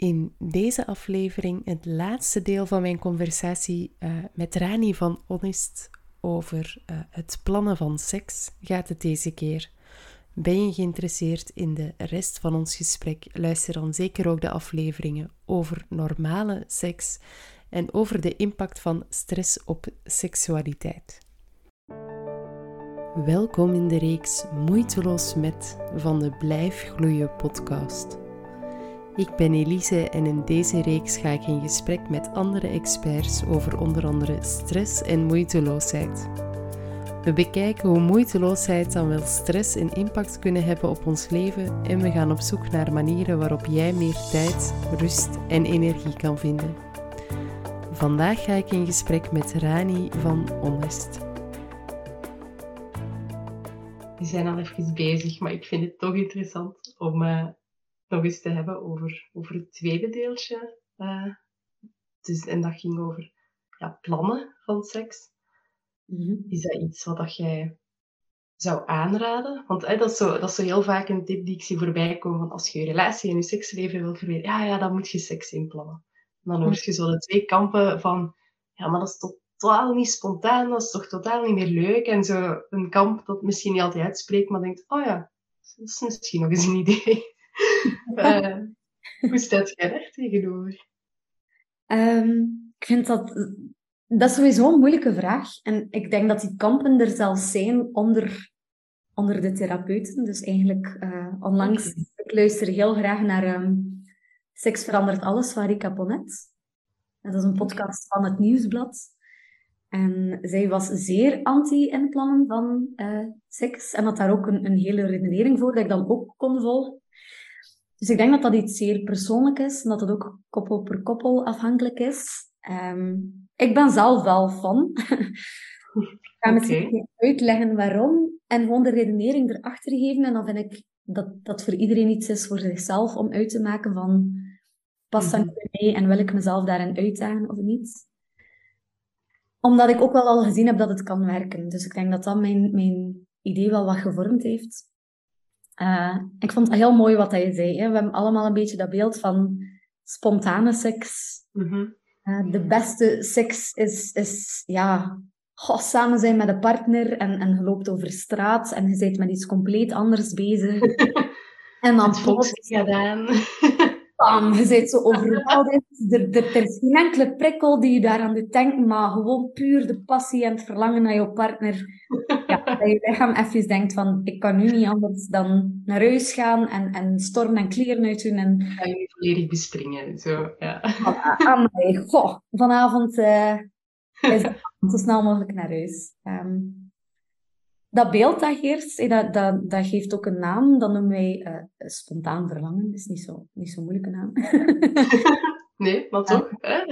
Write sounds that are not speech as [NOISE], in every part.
in deze aflevering het laatste deel van mijn conversatie uh, met Rani van Honest over uh, het plannen van seks gaat het deze keer. Ben je geïnteresseerd in de rest van ons gesprek? Luister dan zeker ook de afleveringen over normale seks en over de impact van stress op seksualiteit. Welkom in de reeks Moeiteloos met van de Blijf Gloeien podcast. Ik ben Elise en in deze reeks ga ik in gesprek met andere experts over onder andere stress en moeiteloosheid. We bekijken hoe moeiteloosheid dan wel stress en impact kunnen hebben op ons leven en we gaan op zoek naar manieren waarop jij meer tijd, rust en energie kan vinden. Vandaag ga ik in gesprek met Rani van Onest. We zijn al even bezig, maar ik vind het toch interessant om uh, nog eens te hebben over, over het tweede deeltje. Uh, dus, en dat ging over ja, plannen van seks. Mhm. Is dat iets wat dat jij zou aanraden? Want dat, is zo, dat is zo heel vaak een tip die ik zie voorbij komen. Van als je je relatie en je seksleven wilt verbeteren, ja, ja, dan moet je seks inplannen. En dan hoor je zo de twee kampen van, ja, maar dat is totaal niet spontaan, dat is toch totaal niet meer leuk. En zo een kamp dat misschien niet altijd uitspreekt, maar denkt, oh ja, dat is misschien nog eens een idee. Uh, hoe staat jij daar tegenover? Um, ik vind dat dat is sowieso een moeilijke vraag. En ik denk dat die kampen er zelfs zijn onder, onder de therapeuten. Dus eigenlijk uh, onlangs, ik luister heel graag naar um, Seks verandert alles van Rika Ponet. Dat is een podcast van het Nieuwsblad. En zij was zeer anti-inplannen van uh, seks. En had daar ook een, een hele redenering voor, dat ik dan ook kon volgen. Dus ik denk dat dat iets zeer persoonlijk is. En dat het ook koppel per koppel afhankelijk is. Um, ik ben zelf wel van. [LAUGHS] ik ga misschien uitleggen waarom en gewoon de redenering erachter geven. En dan vind ik dat dat voor iedereen iets is voor zichzelf om uit te maken van past dat bij mij en wil ik mezelf daarin uitdagen of niet. Omdat ik ook wel al gezien heb dat het kan werken. Dus ik denk dat dat mijn, mijn idee wel wat gevormd heeft. Uh, ik vond het heel mooi wat hij zei. Hè. We hebben allemaal een beetje dat beeld van spontane seks. Mm de beste seks is, is ja, goh, samen zijn met een partner en, en je loopt over straat en je bent met iets compleet anders bezig. [LAUGHS] en dan volgt gedaan. [LAUGHS] Bam, je bent zo overweldigd. Er, er, er, is geen enkele prikkel die je daaraan doet denken, maar gewoon puur de passie en het verlangen naar je partner. Ja, dat je lichaam even denkt van, ik kan nu niet anders dan naar huis gaan en, en storm en kleren uitdoen. En... Ga je volledig bespringen, zo, ja. Amai, goh, vanavond uh, is het [LAUGHS] zo snel mogelijk naar huis. Um, dat beeld dat heerst, dat, dat, dat geeft ook een naam. Dat noemen wij uh, spontaan verlangen. Dat is niet zo, niet zo moeilijke naam. [LAUGHS] nee, maar toch? ja,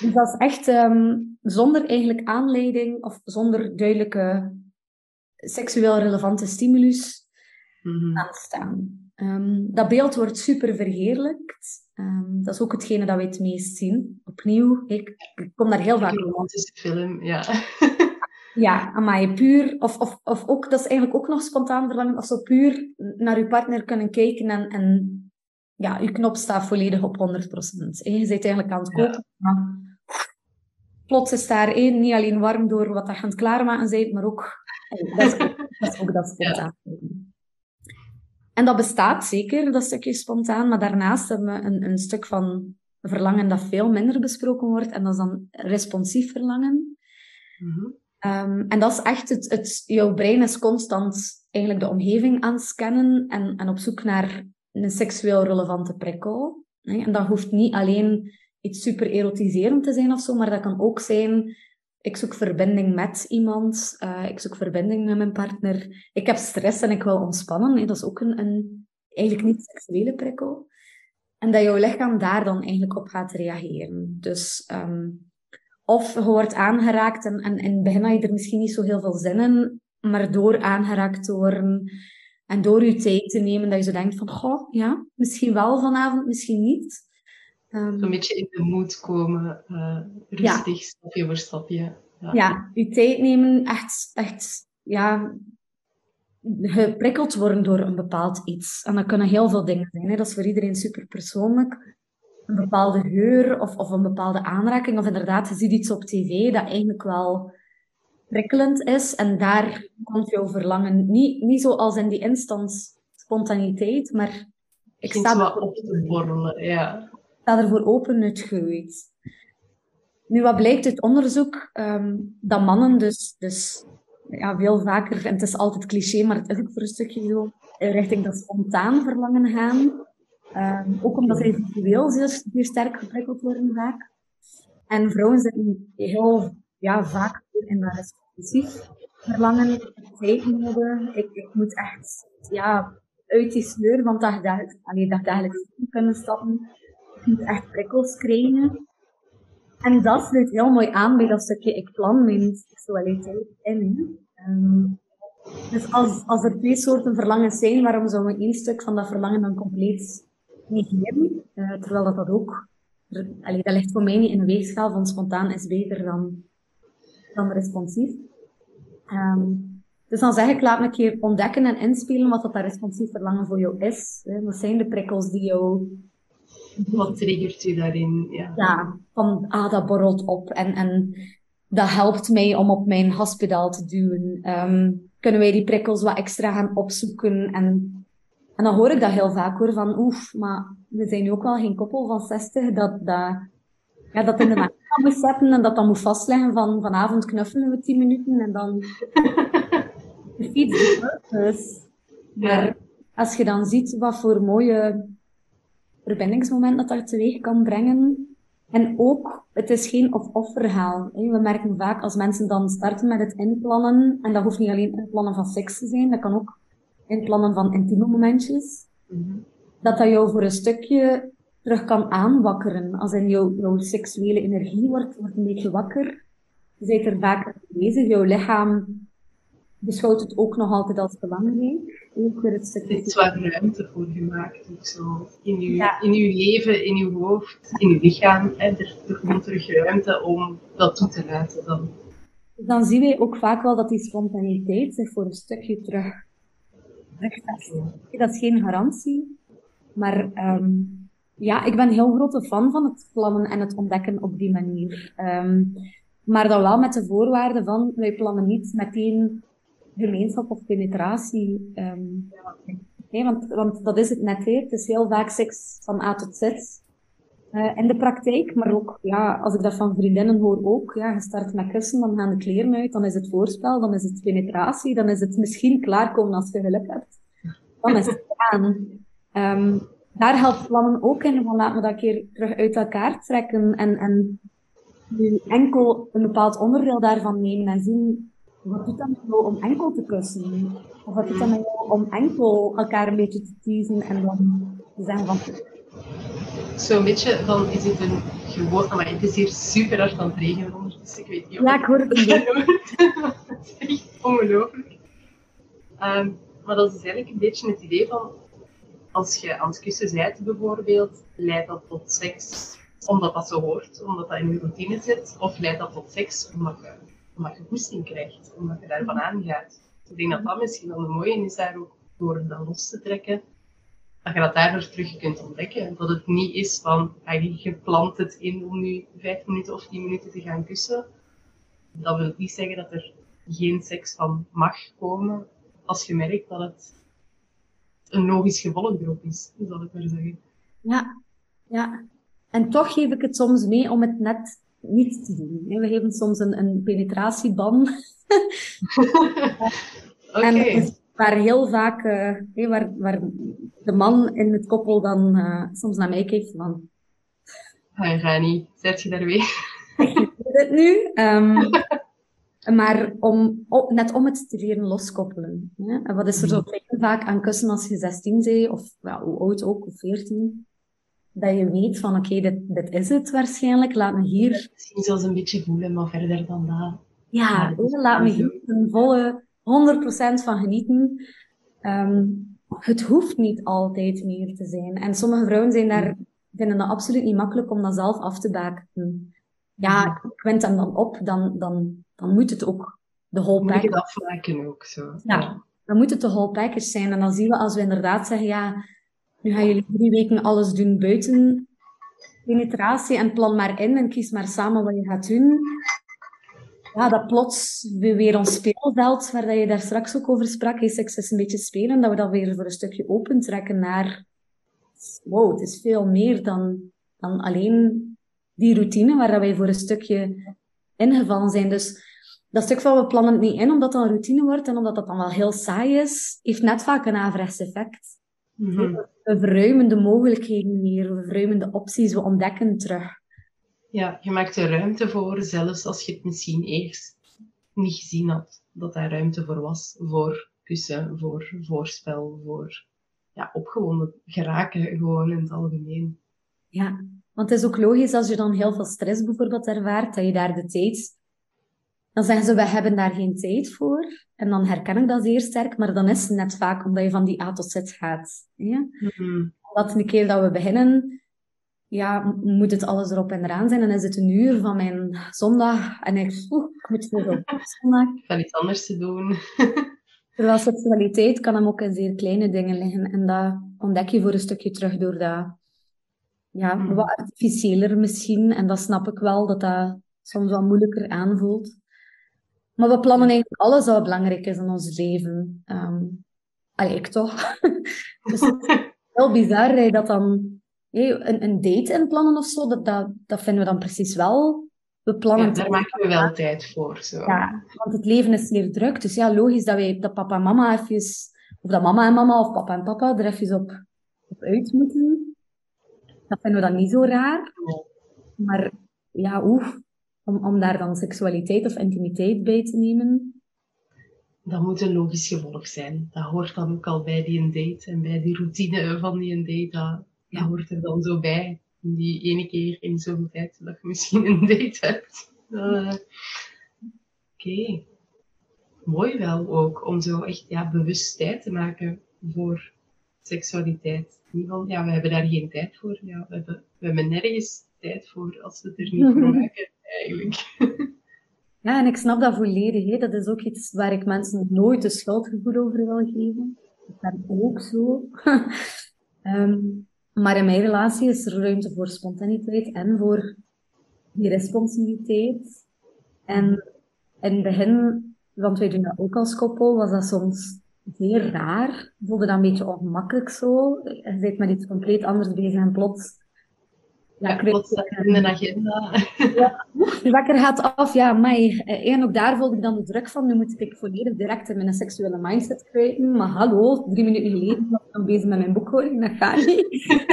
dus dat is echt um, zonder eigenlijk aanleiding of zonder duidelijke seksueel relevante stimulus mm aanstaan. Um, dat beeld wordt super verheerlijkt. Um, dat is ook hetgene dat we het meest zien. Opnieuw, ik, ik kom daar heel vaak... Een romantische film, ja. [LAUGHS] Ja, maar puur, of, of, of ook, dat is eigenlijk ook nog spontaan verlangen, of zo puur naar je partner kunnen kijken en, en ja, je knop staat volledig op 100%. En je zit eigenlijk aan het koken, maar plots is daar één, niet alleen warm door wat je aan het klaarmaken bent, maar ook, dat is, [LAUGHS] dat is ook dat spontaan. En dat bestaat zeker, dat stukje spontaan, maar daarnaast hebben we een, een stuk van verlangen dat veel minder besproken wordt, en dat is dan responsief verlangen. Mm Um, en dat is echt het, het, jouw brein is constant eigenlijk de omgeving aan het scannen en, en op zoek naar een seksueel relevante prikkel. En dat hoeft niet alleen iets super erotiserend te zijn of zo, maar dat kan ook zijn, ik zoek verbinding met iemand, uh, ik zoek verbinding met mijn partner, ik heb stress en ik wil ontspannen. Dat is ook een, een eigenlijk niet seksuele prikkel. En dat jouw lichaam daar dan eigenlijk op gaat reageren. Dus um, of je wordt aangeraakt en, en in het begin had je er misschien niet zo heel veel zin in, maar door aangeraakt te worden en door je tijd te nemen, dat je zo denkt van, goh, ja, misschien wel vanavond, misschien niet. Um, een beetje in de moed komen, uh, rustig, ja. stapje voor stapje. Ja. ja, je tijd nemen, echt, echt, ja, geprikkeld worden door een bepaald iets. En dat kunnen heel veel dingen zijn. Hè. Dat is voor iedereen super persoonlijk. een bepaalde geur of, of een bepaalde aanraking. Of inderdaad, je ziet iets op tv dat eigenlijk wel prikkelend is. En daar komt jouw verlangen niet, niet zoals in die instant spontaniteit, maar ik sta er op te borrelen, ja. Sta ervoor open uitgegroeid. Nu, wat blijkt uit onderzoek? Um, dat mannen dus, dus ja, veel vaker, en het is altijd cliché, maar het is ook voor een stukje zo, richting dat spontaan verlangen gaan. Um, ook omdat zij visueel zeer, sterk geprikkeld worden vaak. En vrouwen zitten heel ja, vaak in dat responsief verlangen, tijd nodig. Ik, ik moet echt ja, uit die sleur van dag, dag, allee, dagelijks kunnen stappen. Moet echt prikkels krijgen. En dat sluit heel mooi aan bij dat stukje ik plan mijn seksualiteit in. Um, dus als, als er twee soorten verlangens zijn, waarom zouden we één stuk van dat verlangen dan compleet negeren? Uh, terwijl dat, dat ook, dat ligt voor mij niet in een weegschaal van spontaan is beter dan, dan responsief. Um, dus dan zeg ik, laat me een keer ontdekken en inspelen wat dat, dat responsief verlangen voor jou is. Wat zijn de prikkels die jou wat triggert u daarin? Ja, ja van ah, dat borrelt op en, en dat helpt mij om op mijn hospitaal te duwen. Um, kunnen wij die prikkels wat extra gaan opzoeken? En, en dan hoor ik dat heel vaak hoor, van oef, maar we zijn nu ook wel geen koppel van 60 dat, dat, ja, dat in de nacht moet zetten en dat dan moet vastleggen van vanavond knuffelen we 10 minuten en dan [LAUGHS] fiets dus. Maar als je dan ziet wat voor mooie verbindingsmoment dat dat teweeg kan brengen. En ook, het is geen of-of verhaal. We merken vaak als mensen dan starten met het inplannen, en dat hoeft niet alleen inplannen van seks te zijn, dat kan ook inplannen van intieme momentjes, mhm. dat dat jou voor een stukje terug kan aanwakkeren. Als in jouw, jouw seksuele energie wordt, wordt een beetje wakker. Je bent er vaak bezig, jouw lichaam beschouwt het ook nog altijd als belangrijk. Ook weer het stukje... Er is waar ruimte voor gemaakt, ook zo. In uw, in uw leven, in uw hoofd, in uw lichaam. Hè. Er, er komt terug ruimte om dat toe te laten dan. Dan zien wij ook vaak wel dat die spontaniteit zich voor een stukje terug Dat is geen garantie. Maar um, ja, ik ben een heel grote fan van het plannen en het ontdekken op die manier. Um, maar dan wel met de voorwaarde van, wij plannen niet meteen gemeenschap of penetratie. Um, nee, want, want dat is het net. Hè. Het is heel vaak seks van A tot Z. Uh, in de praktijk, maar ook, ja, als ik dat van vriendinnen hoor ook, ja, je start met kussen, dan gaan de kleren uit, dan is het voorspel, dan is het penetratie, dan is het misschien klaarkomen als je geluk hebt. Dan is het [LAUGHS] aan. Um, daar helpt plannen ook in, van laat me dat keer terug uit elkaar trekken en, en nu enkel een bepaald onderdeel daarvan nemen en zien wat doet dat met jou om enkel te kussen? Of wat doet dat met jou om enkel elkaar een beetje te teasen en dan te zeggen van... Zo'n beetje van, is het een gewoon... Maar het is hier super hard aan het regenen ondertussen. Ik weet niet of Ja, ik hoor het niet. het [LAUGHS] is echt ongelooflijk. Um, maar dat is eigenlijk een beetje het idee van... Als je aan het kussen bent bijvoorbeeld, leidt dat tot seks omdat dat zo hoort, omdat dat in je routine zit, of leidt dat tot seks omdat je omdat je goesting krijgt, omdat je daarvan aangaat. Ik denk dat dat misschien wel een mooie is daar ook, door dat los te trekken, dat je dat daardoor terug kunt ontdekken. Dat het niet is van, je plant het in om nu vijf minuten of tien minuten te gaan kussen. Dat wil niet zeggen dat er geen seks van mag komen, als je merkt dat het een logisch gevolg erop is, zal ik maar zeggen. Ja, ja. En toch geef ik het soms mee om het net niet te doen. We geven soms een, een penetratieban. [LAUGHS] okay. waar heel vaak, uh, waar, waar de man in het koppel dan uh, soms naar mij kijkt van... Hey Rani, zet je daar weer? [LAUGHS] het nu? Um, maar om, op, net om het te leren loskoppelen. Hè? En wat is er zo mhm. vaak aan kussen als je 16 bent, of ja, hoe oud ook, of 14? Dat je weet van oké, okay, dit, dit is het waarschijnlijk, laat me hier... Misschien zelfs een beetje voelen, maar verder dan dat... Ja, laat me hier een volle 100% van genieten. Um, het hoeft niet altijd meer te zijn. En sommige vrouwen zijn daar, vinden dat absoluut niet makkelijk om dat zelf af te baken. Ja, ik wend hem dan op, dan, dan, dan moet het ook de whole package... Moet het ook, zo. Ja, ja, dan moet het de whole package zijn. En dan zien we als we inderdaad zeggen, ja nu gaan jullie drie weken alles doen buiten penetratie en plan maar in en kies maar samen wat je gaat doen. Ja, dat plots weer ons speelveld, waar je daar straks ook over sprak, is seks een beetje spelen, dat we dat weer voor een stukje opentrekken naar, wow, het is veel meer dan, dan alleen die routine waar wij voor een stukje ingevallen zijn. Dus dat stuk van we plannen het niet in, omdat dat een routine wordt en omdat dat dan wel heel saai is, heeft net vaak een averechts effect. Mhm. We verruimen de mogelijkheden meer, we verruimen de opties, we ontdekken terug. Ja, je maakt er ruimte voor, zelfs als je het misschien eerst niet gezien had, dat daar ruimte voor was. Voor kussen, voor voorspel, voor ja, opgewonden geraken gewoon in het algemeen. Ja, want het is ook logisch als je dan heel veel stress bijvoorbeeld ervaart, dat je daar de tijd... Dan zeggen ze, we hebben daar geen tijd voor. En dan herken ik dat zeer sterk, maar dan is het net vaak omdat je van die A tot Z gaat. Ja? Mhm. Dat een keer dat we beginnen, ja, moet het alles erop en eraan zijn. Dan is het een uur van mijn zondag en ik, oeh, ik moet zoveel op zondag. [LAUGHS] Ik ga iets anders te doen. [LAUGHS] Terwijl seksualiteit kan hem ook in zeer kleine dingen liggen. En dat ontdek je voor een stukje terug door dat, ja, Mhm. wat artificiëler misschien. En dat snap ik wel, dat dat soms wat moeilijker aanvoelt. Maar we plannen eigenlijk alles wat belangrijk is in ons leven. Allee, ik toch. [LAUGHS] dus het is heel bizar dat je dat dan... een, een date inplannen of zo, dat, dat, dat vinden we dan precies wel. We plannen Ja, daar maken we wel tijd voor. Zo. ja, want het leven is zeer druk. Dus ja, logisch dat, wij, dat papa en mama even... Of dat mama en mama of papa en papa er even op, op uit moeten. Dat vinden we dan niet zo raar. Maar ja, oef, om, om daar dan seksualiteit of intimiteit bij te nemen. Dat moet een logisch gevolg zijn. Dat hoort dan ook al bij die date en bij die routine van die date. Dat, dat hoort er dan zo bij. Die ene keer in zoveel tijd dat je misschien een date hebt. Eh, Oké. Mooi wel ook om zo echt ja, bewust tijd te maken voor seksualiteit. Van, ja, we hebben daar geen tijd voor. Ja, we, hebben, we hebben nergens tijd voor als we het er niet voor [LAUGHS] maken, [LAUGHS] Ja, en ik snap dat volledig. Dat is ook iets waar ik mensen nooit de schuldgevoel over wil geven. Ik ben ook zo. [LAUGHS] Ehm, maar in mijn relatie is er ruimte voor spontaniteit en voor die responsiviteit. En in het begin, want wij doen dat ook als koppel, was dat soms zeer raar. Voelde dat een beetje ongemakkelijk zo. Je bent met iets compleet anders bezig en plots... Ja, het in een agenda. de wekker gaat af, ja, maar en ook daar voelde ik dan de druk van. Nu moet ik volledig direct in mijn seksuele mindset kwijten. Maar hallo, drie minuten geleden was ik nog bezig met mijn boekhouding, dat gaat niet. [LAUGHS]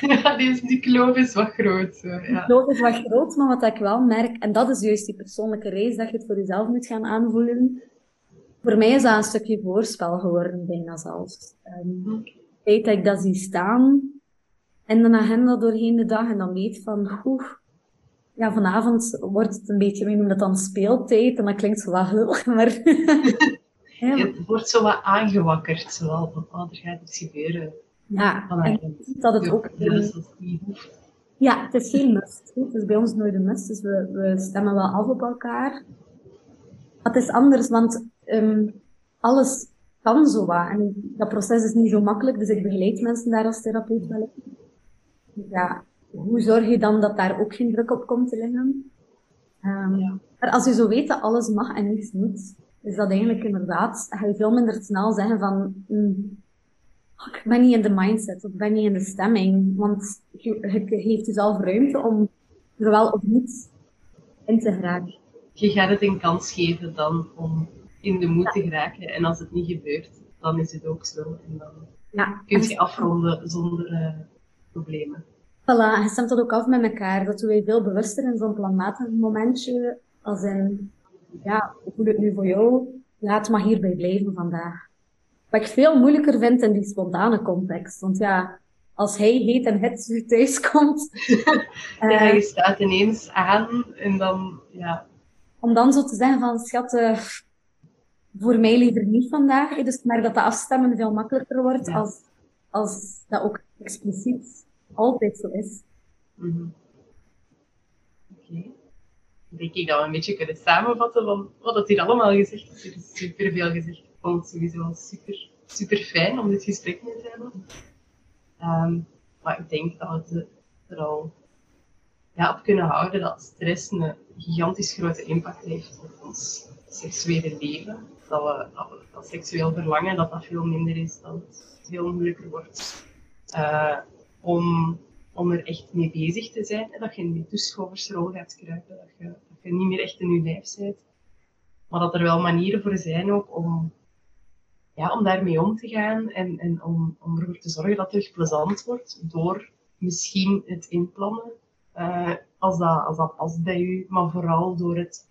Ja, die, die kloof is wat groot. De ja. kloof is wat groot, maar wat ik wel merk, en dat is juist die persoonlijke reis, dat je het voor jezelf moet gaan aanvoelen. Voor mij is dat een stukje voorspel geworden, bijna zelfs. Ehm, het feit dat ik dat zie staan in de agenda doorheen de dag en dan weet van, oeh, ja, vanavond wordt het een beetje, we noemen dat dan speeltijd, en dat klinkt zo wat maar... [LAUGHS] ja, Het wordt zo wat aangewakkerd, zowel van, oh, er gaat iets gebeuren ja, en dat het ook... Zelfs als het niet hoeft. Ja, het is geen must. Het is bij ons nooit een must, dus we, we stemmen wel af op elkaar. Maar het is anders, want ehm, alles kan zo wat. En dat proces is niet zo makkelijk, dus ik begeleid mensen daar als therapeut wel in. Ja, hoe zorg je dan dat daar ook geen druk op komt te liggen? Ehm, Ja. Maar als je zo weet dat alles mag en niets moet, is dat eigenlijk inderdaad, ga je veel minder snel zeggen van, mm, "Oh, ik ben niet in de mindset, of ik ben niet in de stemming. Want je, je geeft jezelf ruimte om er wel of niet in te geraken. Je gaat het een kans geven dan om in de moed te geraken. En als het niet gebeurt, dan is het ook zo. En dan Ja, kun je afronden zonder eh, problemen. voilà, je stemt dat ook af met elkaar. Dat doe je veel bewuster in zo'n planmatig momentje. Als in, ja, hoe voelt het nu voor jou? Laat maar hierbij blijven vandaag. Wat ik veel moeilijker vind in die spontane context. Want ja, als hij heet en het [LAUGHS] thuis komt, [LAUGHS] Ja, eh, je staat ineens aan en dan, ja, om dan zo te zeggen van, schat, eh, voor mij liever niet vandaag. Dus ik merk dat de afstemmen veel makkelijker wordt Ja. als, als dat ook expliciet altijd zo is. mhm. oké. Dan denk ik dat we een beetje kunnen samenvatten van wat het hier allemaal gezegd is. Er is super veel gezegd. Ik vond het sowieso super, super fijn om dit gesprek mee te hebben. Ehm, maar ik denk dat we er al ja, op kunnen houden dat stress een gigantisch grote impact heeft op ons seksuele leven. Dat we dat, seksueel verlangen, dat dat veel minder is, dat het veel moeilijker wordt uh, om, om er echt mee bezig te zijn. Dat je in die tussenschooversrol gaat kruipen, dat je, dat je niet meer echt in je lijf bent. Maar dat er wel manieren voor zijn ook om, ja, om daarmee om te gaan en, en om, om ervoor te zorgen dat het plezant wordt door misschien het inplannen uh, als, dat, als dat past bij u, maar vooral door het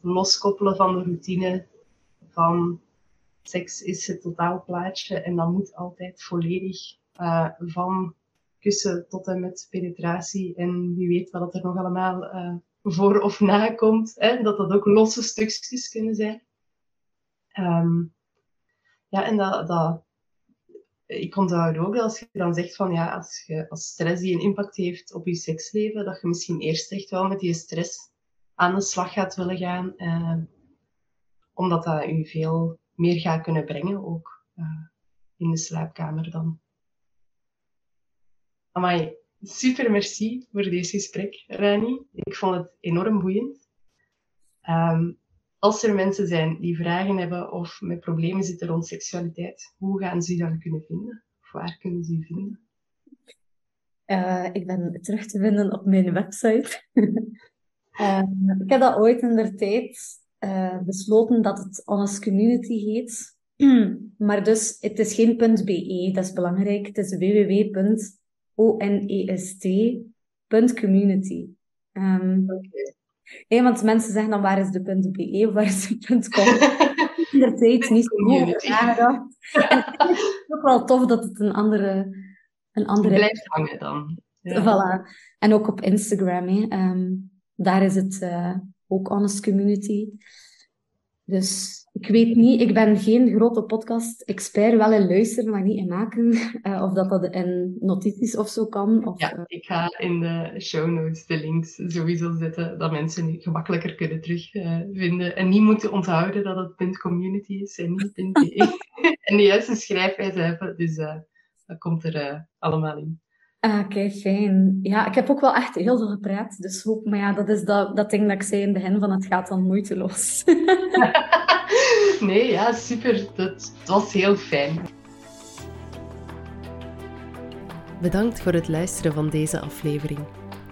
loskoppelen van de routine van seks is het totaalplaatje en dat moet altijd volledig uh, van kussen tot en met penetratie en wie weet wat er nog allemaal uh, voor of na komt, hè? dat dat ook losse stukjes kunnen zijn. Um, ja, en dat, dat, ik onthoud ook dat als je dan zegt van ja, als, je, als stress die een impact heeft op je seksleven, dat je misschien eerst echt wel met die stress aan de slag gaat willen gaan, eh, omdat dat je veel meer gaat kunnen brengen, ook uh, in de slaapkamer dan. Amai, super merci voor deze gesprek, Rani. Ik vond het enorm boeiend. Um, als er mensen zijn die vragen hebben of met problemen zitten rond seksualiteit, hoe gaan ze dan kunnen vinden? Of waar kunnen ze die vinden? Uh, ik ben terug te vinden op mijn website. uh, [LAUGHS] ik heb dat ooit in der tijd uh, besloten dat het Honest Community heet. [CLEARS THROAT] maar dus, het is geen .be, dat is belangrijk. Het is www.onest.community. Um, okay. Hey, want mensen zeggen dan waar is de .be of waar is de .com? [LAUGHS] Inderdaad, niet zo goed nagedacht. Het is ook wel tof dat het een andere... Een andere... Blijft hangen dan. Ja. Voilà. En ook op Instagram. Hè. Um, daar is het uh, ook Honest Community. Dus ik weet niet, ik ben geen grote podcast-expert, wel in luisteren, maar niet in maken. Uh, [LAUGHS] of dat dat in notities of zo kan. Of, ja, uh... ik ga in de show notes de links sowieso zetten, dat mensen nu gemakkelijker kunnen terugvinden. Uh, en niet moeten onthouden dat het .community is en niet .be. [LAUGHS] [LAUGHS] en de juiste schrijfwijze hebben, dus dat komt er allemaal in. Ah, oké, fijn. Ja, ik heb ook wel echt heel veel gepraat, dus hoop, maar ja, dat is dat, dat ding dat ik zei in het begin van het gaat dan moeiteloos. [LAUGHS] [LAUGHS] nee, ja, super. Dat, was heel fijn. Bedankt voor het luisteren van deze aflevering.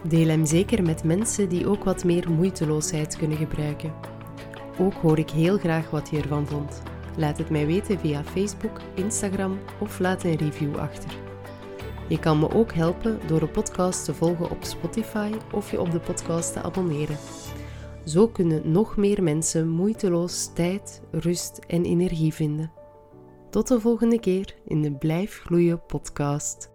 Deel hem zeker met mensen die ook wat meer moeiteloosheid kunnen gebruiken. Ook hoor ik heel graag wat je ervan vond. Laat het mij weten via Facebook, Instagram of laat een review achter. Je kan me ook helpen door de podcast te volgen op Spotify of je op de podcast te abonneren. Zo kunnen nog meer mensen moeiteloos tijd, rust en energie vinden. Tot de volgende keer in de Blijf Gloeien podcast.